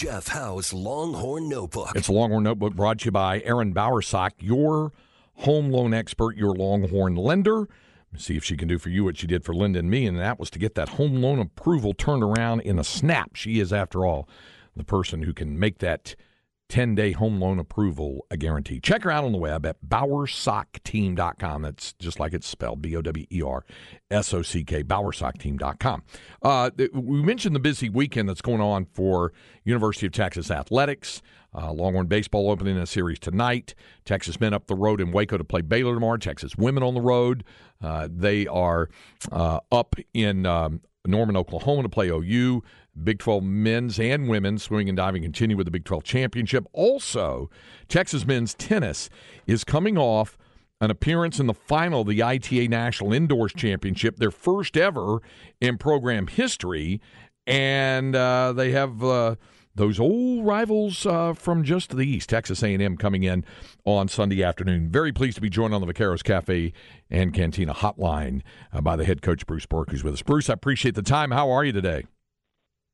Jeff Howe's Longhorn Notebook. It's a Longhorn Notebook brought to you by Aaron Bowersock, your home loan expert, your Longhorn lender. See if she can do for you what she did for Linda and me, and that was to get that home loan approval turned around in a snap. She is, after all, the person who can make that 10 day home loan approval a guarantee. Check her out on the web at bowersockteam.com. That's just like it's spelled B O W E R S O C K, bowersockteam.com. Uh, we mentioned the busy weekend that's going on for University of Texas Athletics. Uh, Longhorn baseball opening a series tonight. Texas men up the road in Waco to play Baylor tomorrow. Texas women on the road. Uh, they are uh, up in um, Norman, Oklahoma to play OU. Big 12 men's and women's swimming and diving continue with the Big 12 championship. Also, Texas men's tennis is coming off an appearance in the final of the ITA National Indoors Championship, their first ever in program history, and uh, they have uh, those old rivals uh, from just to the east, Texas A&M, coming in on Sunday afternoon. Very pleased to be joined on the Vaqueros Cafe and Cantina Hotline uh, by the head coach Bruce Berque, who's with us. Bruce, I appreciate the time. How are you today?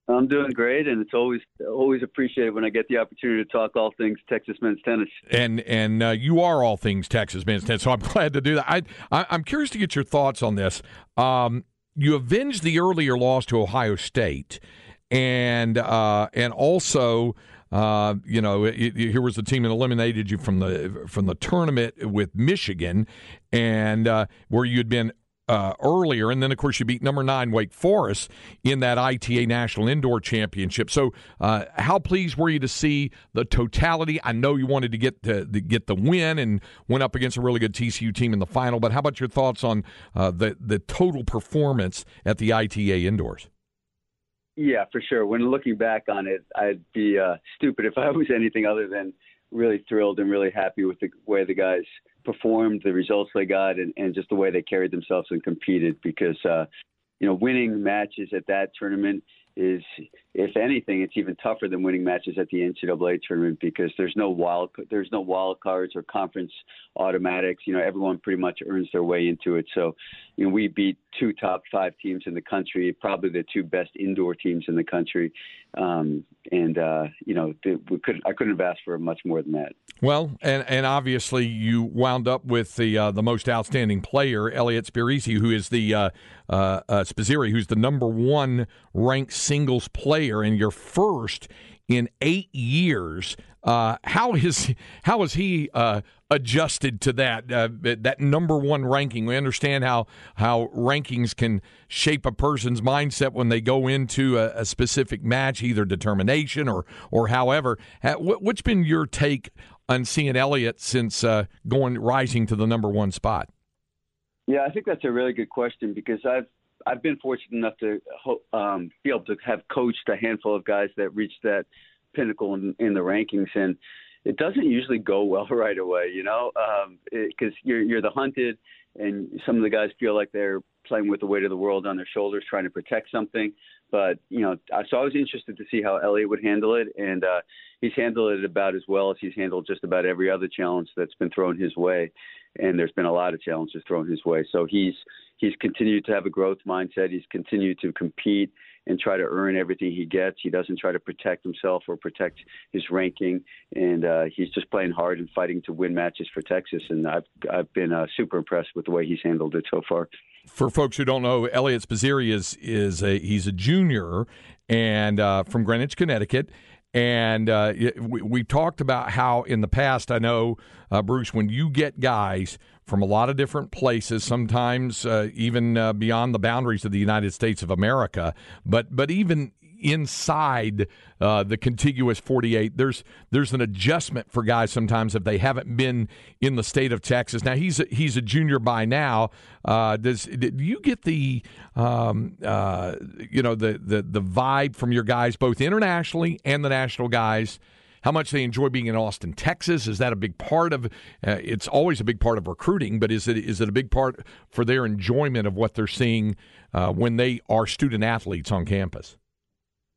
I'm doing great, and it's always always appreciated when I get the opportunity to talk all things Texas men's tennis. And and uh, you are all things Texas men's tennis, so I'm glad to do that. I, I am curious to get your thoughts on this. Um, you avenged the earlier loss to Ohio State, and uh, and also. Uh, you know, it, it, here was the team that eliminated you from the from the tournament with Michigan, and uh, where you had been uh, earlier, and then of course you beat number nine Wake Forest in that ITA National Indoor Championship. So, uh, how pleased were you to see the totality? I know you wanted to get the, the, get the win and went up against a really good TCU team in the final, but how about your thoughts on uh, the the total performance at the ITA Indoors? Yeah, for sure. When looking back on it, I'd be uh, stupid if I was anything other than really thrilled and really happy with the way the guys performed, the results they got, and, and just the way they carried themselves and competed. Because uh, you know, winning matches at that tournament is, if anything, it's even tougher than winning matches at the NCAA tournament because there's no wild there's no wild cards or conference automatics. You know, everyone pretty much earns their way into it. So, you know, we beat two top five teams in the country, probably the two best indoor teams in the country, um, and uh, you know, we could I couldn't have asked for much more than that. Well, and and obviously you wound up with the uh, the most outstanding player, Elliot Spizzirri, who is the uh, uh, uh who's the number one ranked singles player, and your first in eight years. Uh, how is how is he uh, adjusted to that uh, that number one ranking? We understand how how rankings can shape a person's mindset when they go into a, a specific match, either determination or or however. What's been your take on seeing Eliot since uh, going rising to the number one spot? Yeah, I think that's a really good question because I've I've been fortunate enough to um, be able to have coached a handful of guys that reached that pinnacle in, in the rankings, and it doesn't usually go well right away, you know, because um, you're you're the hunted, and some of the guys feel like they're playing with the weight of the world on their shoulders, trying to protect something. But you know, so I was interested to see how Elliot would handle it, and uh, he's handled it about as well as he's handled just about every other challenge that's been thrown his way. And there's been a lot of challenges thrown his way. So he's he's continued to have a growth mindset. He's continued to compete and try to earn everything he gets. He doesn't try to protect himself or protect his ranking, and uh, he's just playing hard and fighting to win matches for Texas. And I've I've been uh, super impressed with the way he's handled it so far. For folks who don't know, Elliot Spizzirri is is a he's a junior and uh, from Greenwich, Connecticut. And uh, we, we talked about how in the past, I know, uh, Bruce, when you get guys from a lot of different places, sometimes uh, even uh, beyond the boundaries of the United States of America. But but even inside uh, the contiguous 48 there's there's an adjustment for guys sometimes if they haven't been in the state of Texas now he's a, he's a junior by now uh, does do you get the um, uh, you know the, the the vibe from your guys both internationally and the national guys how much they enjoy being in Austin, Texas. Is that a big part of? Uh, it's always a big part of recruiting, but is it is it a big part for their enjoyment of what they're seeing uh, when they are student athletes on campus?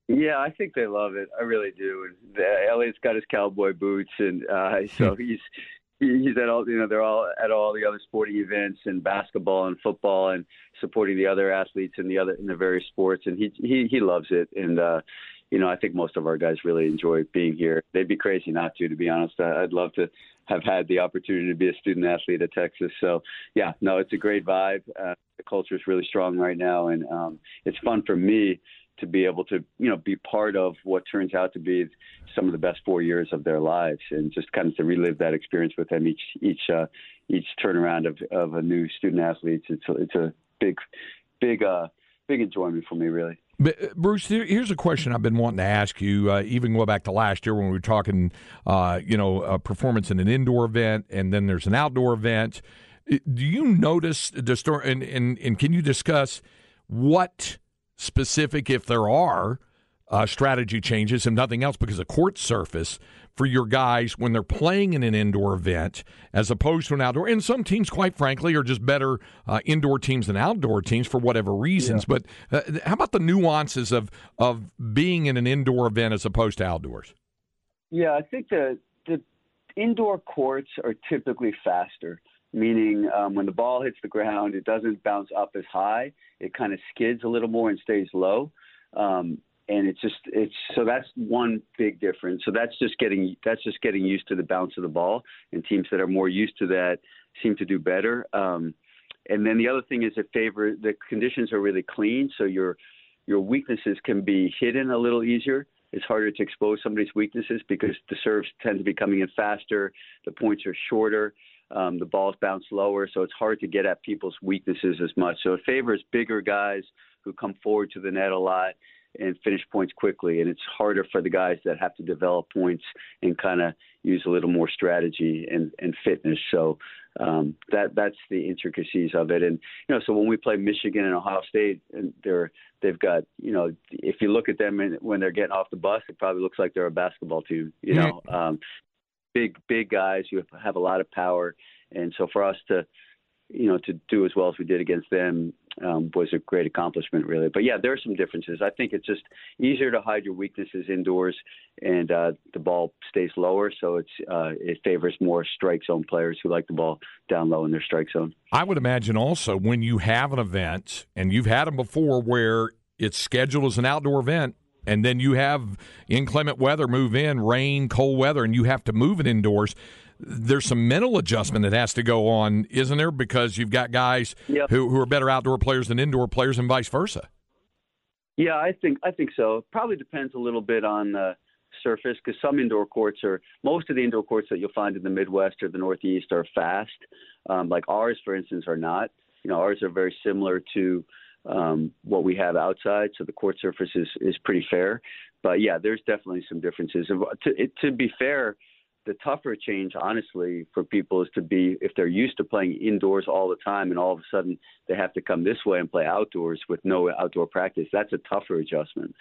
Yeah, I think they love it. I really do. And the, Eliot's got his cowboy boots, and uh, so he's he's at all you know they're all at all the other sporting events and basketball and football and supporting the other athletes in the other in the various sports and he he he loves it and uh you know, I think most of our guys really enjoy being here. They'd be crazy not to, to be honest. I'd love to have had the opportunity to be a student athlete at Texas. So, yeah, no, it's a great vibe. Uh, the culture is really strong right now, and um, it's fun for me to be able to, you know, be part of what turns out to be some of the best four years of their lives, and just kind of to relive that experience with them each each uh, each turnaround of, of a new student athlete. It's a, it's a big, big, uh, big enjoyment for me, really. But uh, Bruce, here's a question I've been wanting to ask you. Uh, even go back to last year when we were talking, uh, you know, a performance in an indoor event, and then there's an outdoor event. Do you notice the story? And, and and can you discuss what specific, if there are, uh, strategy changes and nothing else because of court surface for your guys when they're playing in an indoor event as opposed to an outdoor. And some teams, quite frankly, are just better uh, indoor teams than outdoor teams for whatever reasons. Yeah. But uh, how about the nuances of of being in an indoor event as opposed to outdoors? Yeah, I think the the indoor courts are typically faster. Meaning, um, when the ball hits the ground, it doesn't bounce up as high. It kind of skids a little more and stays low. Um, and it's just it's so that's one big difference. So that's just getting that's just getting used to the bounce of the ball, and teams that are more used to that seem to do better. Um, and then the other thing is that favor the conditions are really clean, so your your weaknesses can be hidden a little easier. It's harder to expose somebody's weaknesses because the serves tend to be coming in faster, the points are shorter, um, the balls bounce lower, so it's hard to get at people's weaknesses as much. So it favors bigger guys who come forward to the net a lot and finish points quickly. And it's harder for the guys that have to develop points and kind of use a little more strategy and, and fitness. So um, that that's the intricacies of it. And you know, so when we play Michigan and Ohio State, and they're they've got you know, if you look at them when they're getting off the bus, it probably looks like they're a basketball team. You know, mm-hmm. um, big big guys who have a lot of power. And so for us to you know, to do as well as we did against them um, was a great accomplishment, really. But yeah, there are some differences. I think it's just easier to hide your weaknesses indoors, and uh, the ball stays lower, so it's uh, it favors more strike zone players who like the ball down low in their strike zone. I would imagine also when you have an event, and you've had them before, where it's scheduled as an outdoor event, and then you have inclement weather move in, rain, cold weather, and you have to move it indoors there's some mental adjustment that has to go on, isn't there? Because you've got guys yep. who, who are better outdoor players than indoor players, and vice versa. Yeah, I think I think so. Probably depends a little bit on the surface because some indoor courts are most of the indoor courts that you'll find in the Midwest or the Northeast are fast. Um, like ours, for instance, are not. You know, ours are very similar to um, what we have outside, so the court surface is is pretty fair. But yeah, there's definitely some differences. To, to be fair, the tougher change, honestly, for people is to be if they're used to playing indoors all the time, and all of a sudden they have to come this way and play outdoors with no outdoor practice. That's a tougher adjustment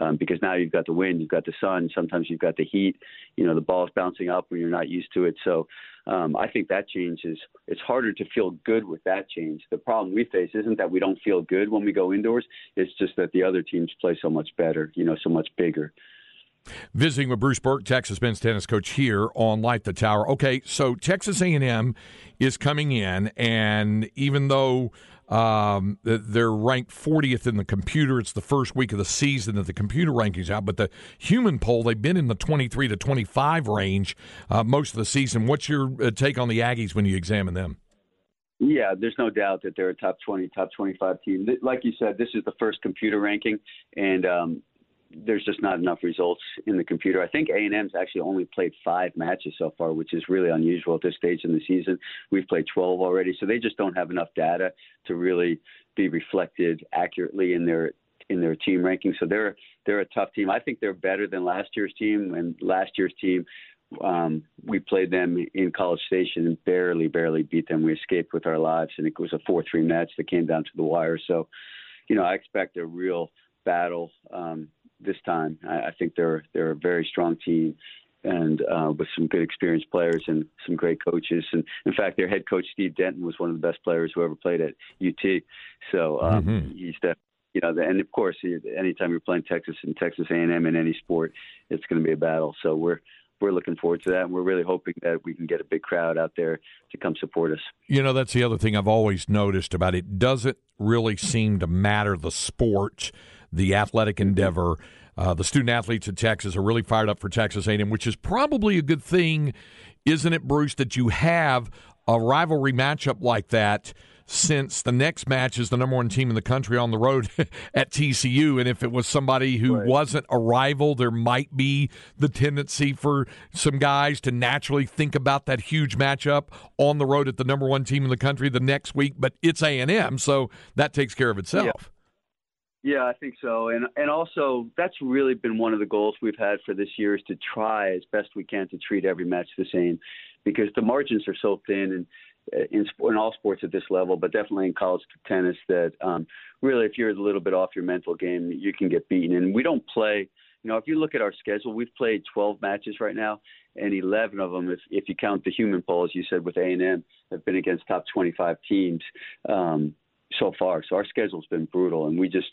um, because now you've got the wind, you've got the sun, sometimes you've got the heat. You know, the ball's bouncing up when you're not used to it. So um, I think that change is it's harder to feel good with that change. The problem we face isn't that we don't feel good when we go indoors; it's just that the other teams play so much better, you know, so much bigger. Visiting with Bruce Berque, Texas men's tennis coach here on Light the Tower. Okay, so Texas A&M is coming in, and even though um, they're ranked 40th in the computer, it's the first week of the season that the computer rankings out. But the human poll, they've been in the 23 to 25 range uh, most of the season. What's your uh, take on the Aggies when you examine them? Yeah, there's no doubt that they're a top 20, top 25 team. Like you said, this is the first computer ranking, and um, there's just not enough results in the computer. I think A&M's actually only played five matches so far, which is really unusual at this stage in the season. We've played 12 already, so they just don't have enough data to really be reflected accurately in their in their team ranking. So they're they're a tough team. I think they're better than last year's team, and last year's team. Um, we played them in College Station and barely, barely beat them. We escaped with our lives, and it was a 4-3 match that came down to the wire. So, you know, I expect a real battle. Um, this time. I, I think they're they're a very strong team and uh, with some good experienced players and some great coaches. And in fact, their head coach Steve Denton was one of the best players who ever played at UT. So um, mm-hmm. he's the you know, and of course, anytime you're playing Texas and Texas A&M in any sport, it's going to be a battle. So we're we're looking forward to that. And we're really hoping that we can get a big crowd out there to come support us. You know, that's the other thing I've always noticed about it. Doesn't really seem to matter the sport the athletic endeavor. Uh, the student athletes at Texas are really fired up for Texas A&M, which is probably a good thing, isn't it, Bruce? That you have a rivalry matchup like that since the next match is the number one team in the country on the road at TCU. And if it was somebody who right. wasn't a rival, there might be the tendency for some guys to naturally think about that huge matchup on the road at the number one team in the country the next week. But it's A and M, so that takes care of itself. Yeah. I think so, and and also that's really been one of the goals we've had for this year is to try as best we can to treat every match the same, because the margins are so thin, and in, in all sports at this level, but definitely in college tennis, that um, really, if you're a little bit off your mental game, you can get beaten. And we don't play. You know, if you look at our schedule, we've played 12 matches right now, and 11 of them, if if you count the human poll, as you said with A&M, have been against top 25 teams um, so far. So our schedule's been brutal, and we just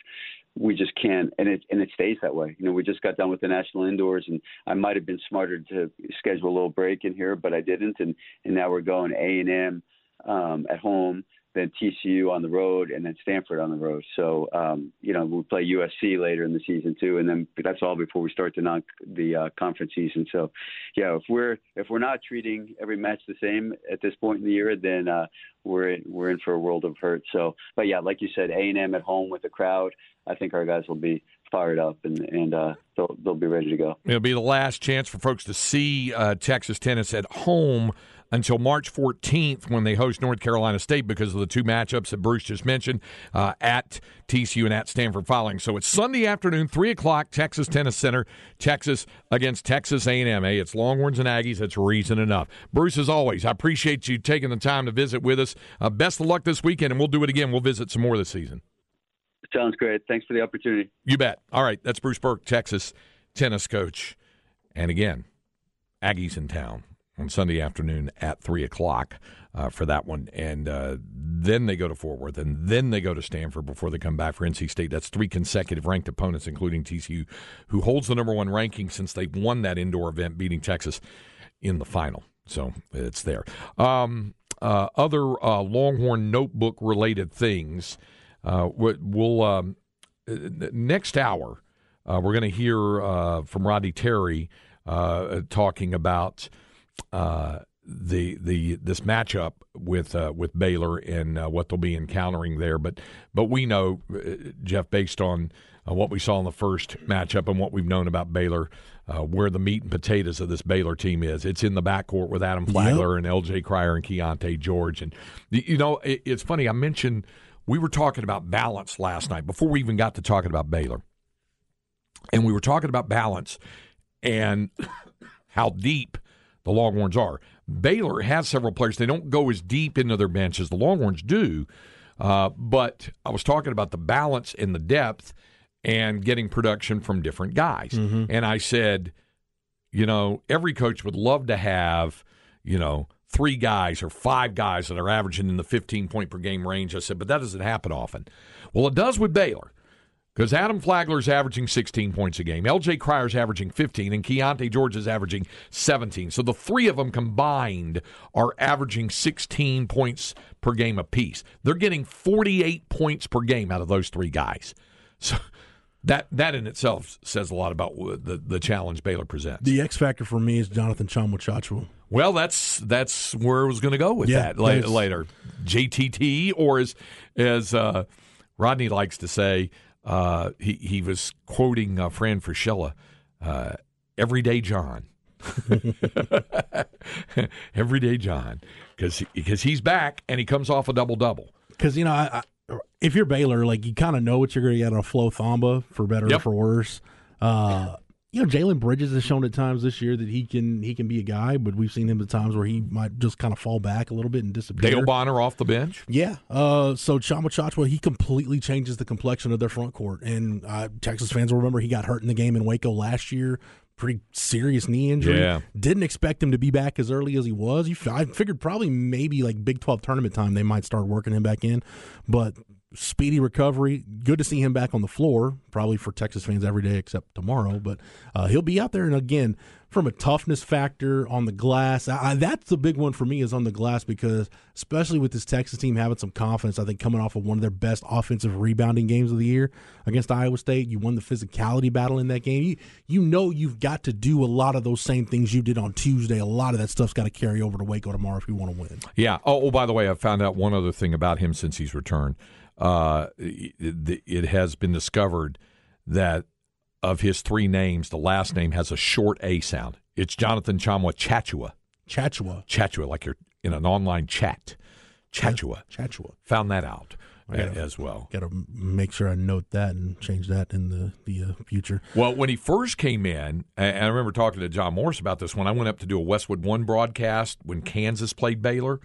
we just can't and it and it stays that way. You know, we just got done with the national indoors and I might have been smarter to schedule a little break in here, but I didn't and and now we're going A and M um at home then TCU on the road, and then Stanford on the road. So um, you know we'll play USC later in the season too, and then that's all before we start the non the uh, conference season. So yeah, if we're if we're not treating every match the same at this point in the year, then uh, we're in, we're in for a world of hurt. So, but yeah, like you said, A and M at home with the crowd, I think our guys will be fired up and and uh, they'll they'll be ready to go. It'll be the last chance for folks to see uh, Texas tennis at home until March 14th when they host North Carolina State because of the two matchups that Bruce just mentioned uh, at TCU and at Stanford Filing. So it's Sunday afternoon, 3 o'clock, Texas Tennis Center, Texas against Texas A&M. Hey, it's Longhorns and Aggies. That's reason enough. Bruce, as always, I appreciate you taking the time to visit with us. Uh, best of luck this weekend, and we'll do it again. We'll visit some more this season. Sounds great. Thanks for the opportunity. You bet. All right, that's Bruce Berque, Texas tennis coach. And again, Aggies in town on Sunday afternoon at 3 o'clock uh, for that one. And uh, then they go to Fort Worth, and then they go to Stanford before they come back for NC State. That's three consecutive ranked opponents, including TCU, who holds the number one ranking since they've won that indoor event, beating Texas in the final. So it's there. Um, uh, other uh, Longhorn notebook related things. Uh, we'll um, next hour. Uh, we're going to hear from Rodney Terry talking about uh, the the this matchup with uh, with Baylor and uh, what they'll be encountering there. But but we know uh, Jeff, based on uh, what we saw in the first matchup and what we've known about Baylor, uh, where the meat and potatoes of this Baylor team is. It's in the backcourt with Adam Flagler yep. and L.J. Cryer and Keyonte George. And you know, it, it's funny. I mentioned we were talking about balance last night before we even got to talking about Baylor, and we were talking about balance and how deep the Longhorns are. Baylor has several players. They don't go as deep into their bench as the Longhorns do. Uh, but I was talking about the balance and the depth and getting production from different guys. Mm-hmm. And I said, you know, every coach would love to have, you know, three guys or five guys that are averaging in the 15 point per game range. I said, but that doesn't happen often. Well, it does with Baylor. Because Adam Flagler's averaging 16 points a game, LJ Cryer's averaging 15, and Keyonte George is averaging 17. So the three of them combined are averaging 16 points per game apiece. They're getting 48 points per game out of those three guys. So that that in itself says a lot about the the challenge Baylor presents. The X factor for me is Jonathan Tchamwa Well, that's that's where I was going to go with yeah, that later. JTT, or as as uh, Rodney likes to say uh, he he was quoting uh, Fran Fraschilla, uh, "Everyday John." Everyday John, because because he's back and he comes off a double double. Because you know, I, I, if you're Baylor, like you kind of know what you're going to get on a Flo Thamba for better yep. or for worse. Uh, you know, Jalen Bridges has shown at times this year that he can he can be a guy, but we've seen him at times where he might just kind of fall back a little bit and disappear. Dale Bonner off the bench. Yeah. Uh, so Tchamwa Tchatchoua, he completely changes the complexion of their front court. And uh, Texas fans will remember he got hurt in the game in Waco last year. Pretty serious knee injury. Yeah. Didn't expect him to be back as early as he was. I figured probably maybe like Big 12 tournament time they might start working him back in. But speedy recovery. Good to see him back on the floor, probably for Texas fans every day except tomorrow. But uh, he'll be out there. And again, from a toughness factor on the glass, I, that's the big one for me is on the glass because especially with this Texas team having some confidence, I think coming off of one of their best offensive rebounding games of the year against Iowa State, you won the physicality battle in that game. You you know you've got to do a lot of those same things you did on Tuesday. A lot of that stuff's got to carry over to Waco tomorrow if you want to win. Yeah. Oh, oh, by the way, I found out one other thing about him since he's returned. Uh, it, has been discovered that of his three names, the last name has a short A sound. It's Jonathan Tchamwa Tchatchoua. Tchatchoua. Tchatchoua, like you're in an online chat. Tchatchoua. Tchatchoua. Found that out gotta, as well. Got to make sure I note that and change that in the the uh, future. Well, when he first came in, and I remember talking to John Morris about this when I went up to do a Westwood One broadcast when Kansas played Baylor.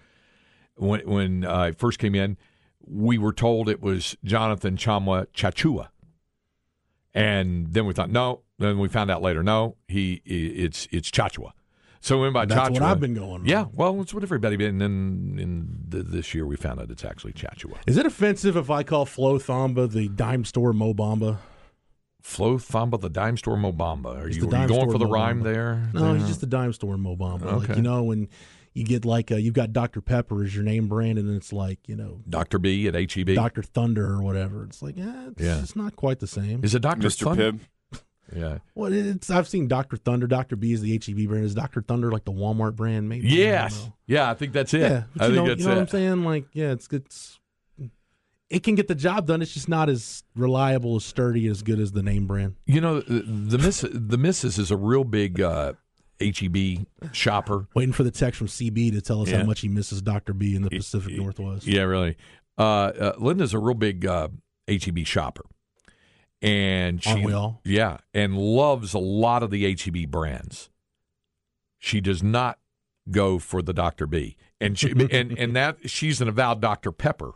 When when uh, I first came in, we were told it was Jonathan Tchamwa Chachua. And then we thought, no. Then we found out later, no, he it's it's Tchatchoua. So we went by That's Tchatchoua. what I've been going. On. Yeah, well, it's what everybody been. And then in the, this year, we found out it's actually Chachua. Is it offensive if I call Flo Thamba the dime store Mo Bamba? Flo Thamba, the dime store Mo Bamba. Are, you, are you, going for the Mo rhyme Bamba. there? No, he's just the dime store Mo Bamba. Okay. Like, you know, when you get like uh, you've got Dr Pepper as your name brand, and it's like you know Dr. B at HEB. Dr Thunder or whatever. It's like, eh, it's, Yeah. it's not quite the same. Is it Dr. Mr. Thunder? Pibb. Yeah. Well, it's I've seen Dr Thunder. Dr B is the HEB brand. Is Dr Thunder like the Walmart brand? Maybe. Yes. know. Yeah, I think that's it. Yeah, but I you think know, that's you know what I'm saying? Like, yeah, it's it's it can get the job done. It's just not as reliable, as sturdy, as good as the name brand. You know, the, the miss the missus is a real big uh, HEB shopper. Waiting for the text from CB to tell us Yeah. how much he misses Dr B in the Pacific Northwest. Yeah, really. Uh, uh, Linda's a real big uh, HEB shopper, and she Aren't we all? yeah, and loves a lot of the HEB brands. She does not go for the Dr. B, and she and and that she's an avowed Dr. Pepper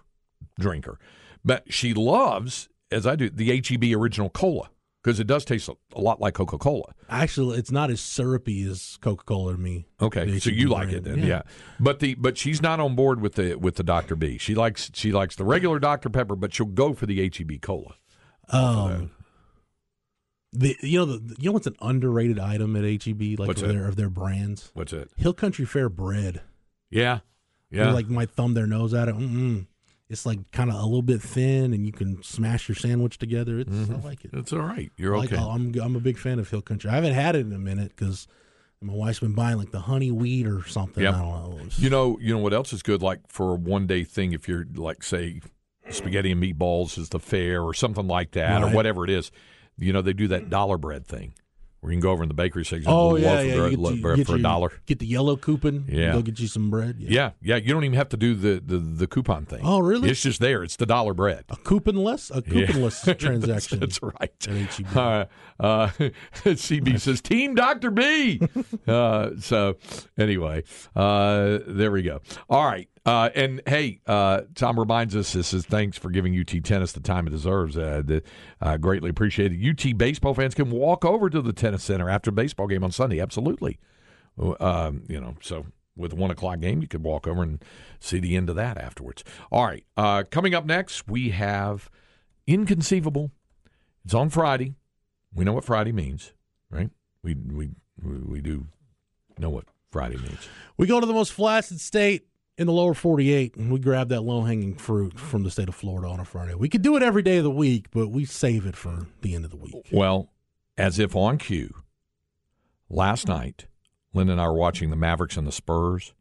drinker, but she loves, as I do, the HEB original cola because it does taste a, lot like Coca Cola. Actually, it's not as syrupy as Coca Cola to me. Okay, so you like it then, yeah. But the but she's not on board with the with the Dr. B. She likes she likes the regular Dr. Pepper, but she'll go for the HEB cola. Um, the you know the you know what's an underrated item at HEB like What's of that? their of their brands What's it? Hill Country Fair bread. Yeah, Yeah. yeah. like might thumb their nose at it. Mm-mm. It's like kind of a little bit thin, and you can smash your sandwich together. It's I mm-hmm. like it. it's all right. You're like- okay. I'm I'm a big fan of Hill Country. I haven't had it in a minute because my wife's been buying like the honey wheat or something. Yep. I don't know. You know, you know what else is good? Like for a one day thing, if you're like say spaghetti and meatballs is the fair or something like that, or whatever it is. You know, they do that dollar bread thing where you can go over in the bakery section. Oh and get a yeah, yeah. bread, You lo- you for a dollar. Get the yellow coupon. Yeah. Go get you some bread. Yeah, yeah. You don't even have to do the the, the coupon thing. Oh, really? It's just there. It's the dollar bread. A couponless, a Yeah. couponless transaction. That's, that's right. At HEB. Uh, uh, CB says Team Doctor B. uh, so anyway, uh, there we go. All right, uh, and hey, uh, Tom reminds us. This is thanks for giving UT tennis the time it deserves. Uh, the, uh, greatly appreciated. UT baseball fans can walk over to the tennis center after a baseball game on Sunday. Absolutely. Um, you know, so with one o'clock game, you could walk over and see the end of that afterwards. All right. Uh, coming up next, we have Inconceivable. It's on Friday. We know what Friday means, right? We we we do know what Friday means. We go to the most flaccid state in the lower 48 and we grab that low hanging fruit from the state of Florida on a Friday. We could do it every day of the week, but we save it for the end of the week. Well, as if on cue, last night, Lynn and I were watching the Mavericks and the Spurs,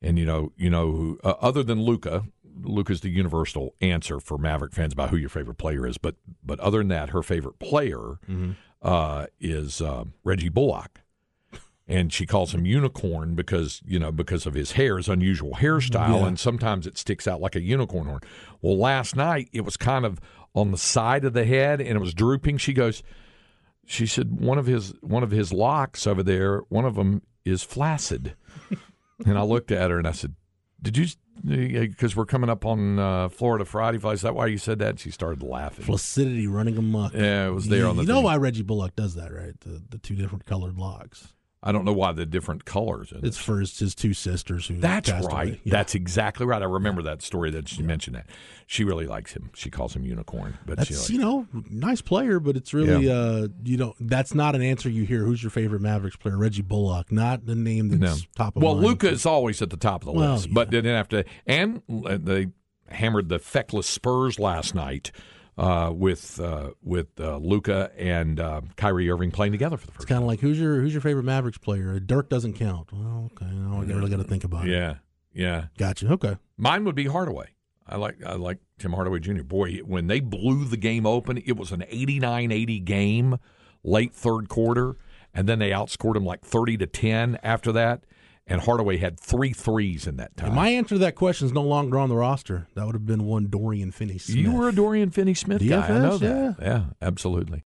and you know, you know, who, uh, other than Luka, Luka's the universal answer for Maverick fans about who your favorite player is. But but other than that, her favorite player uh, is uh, Reggie Bullock. And she calls him unicorn because you know because of his hair, his unusual hairstyle, Yeah. and sometimes it sticks out like a unicorn horn. Well, last night it was kind of on the side of the head and it was drooping. She goes, she said one of his one of his locks over there, one of them is flaccid. and I looked at her and I said, "Did you?" Because we're coming up on uh, Florida Friday. Is that why you said that? She started laughing. Flaccidity running amok. Yeah, it was there you, on the. You know thing. why Reggie Bullock does that, right? The the two different colored locks. I don't know why the different colors. It's for his, his two sisters. Who That's right. Yeah. That's exactly right. I remember that story that she mentioned that. She really likes him. She calls him unicorn. But she That's you know nice player, but it's really uh you know that's not an answer you hear. Who's your favorite Mavericks player? Reggie Bullock, not the name that's No. top of Well, mind. Luka is always at the top of the Well, list, yeah. but didn't have to. And they hammered the feckless Spurs last night uh, with uh, with uh, Luka and uh, Kyrie Irving playing together for the first. It's kind of like who's your who's your favorite Mavericks player? Dirk doesn't count. Well, okay, now I really got to think about it. Yeah, yeah. Gotcha. Okay. Mine would be Hardaway. I like I like Tim Hardaway Jr. Boy, when they blew the game open, it was an 89-80 game late third quarter, and then they outscored them like 30 to 10 after that. And Hardaway had three threes in that time. And my answer to that question is no longer on the roster. That would have been one Dorian Finney. Smith. You were a Dorian Finney Smith guy. I know that. Yeah, absolutely.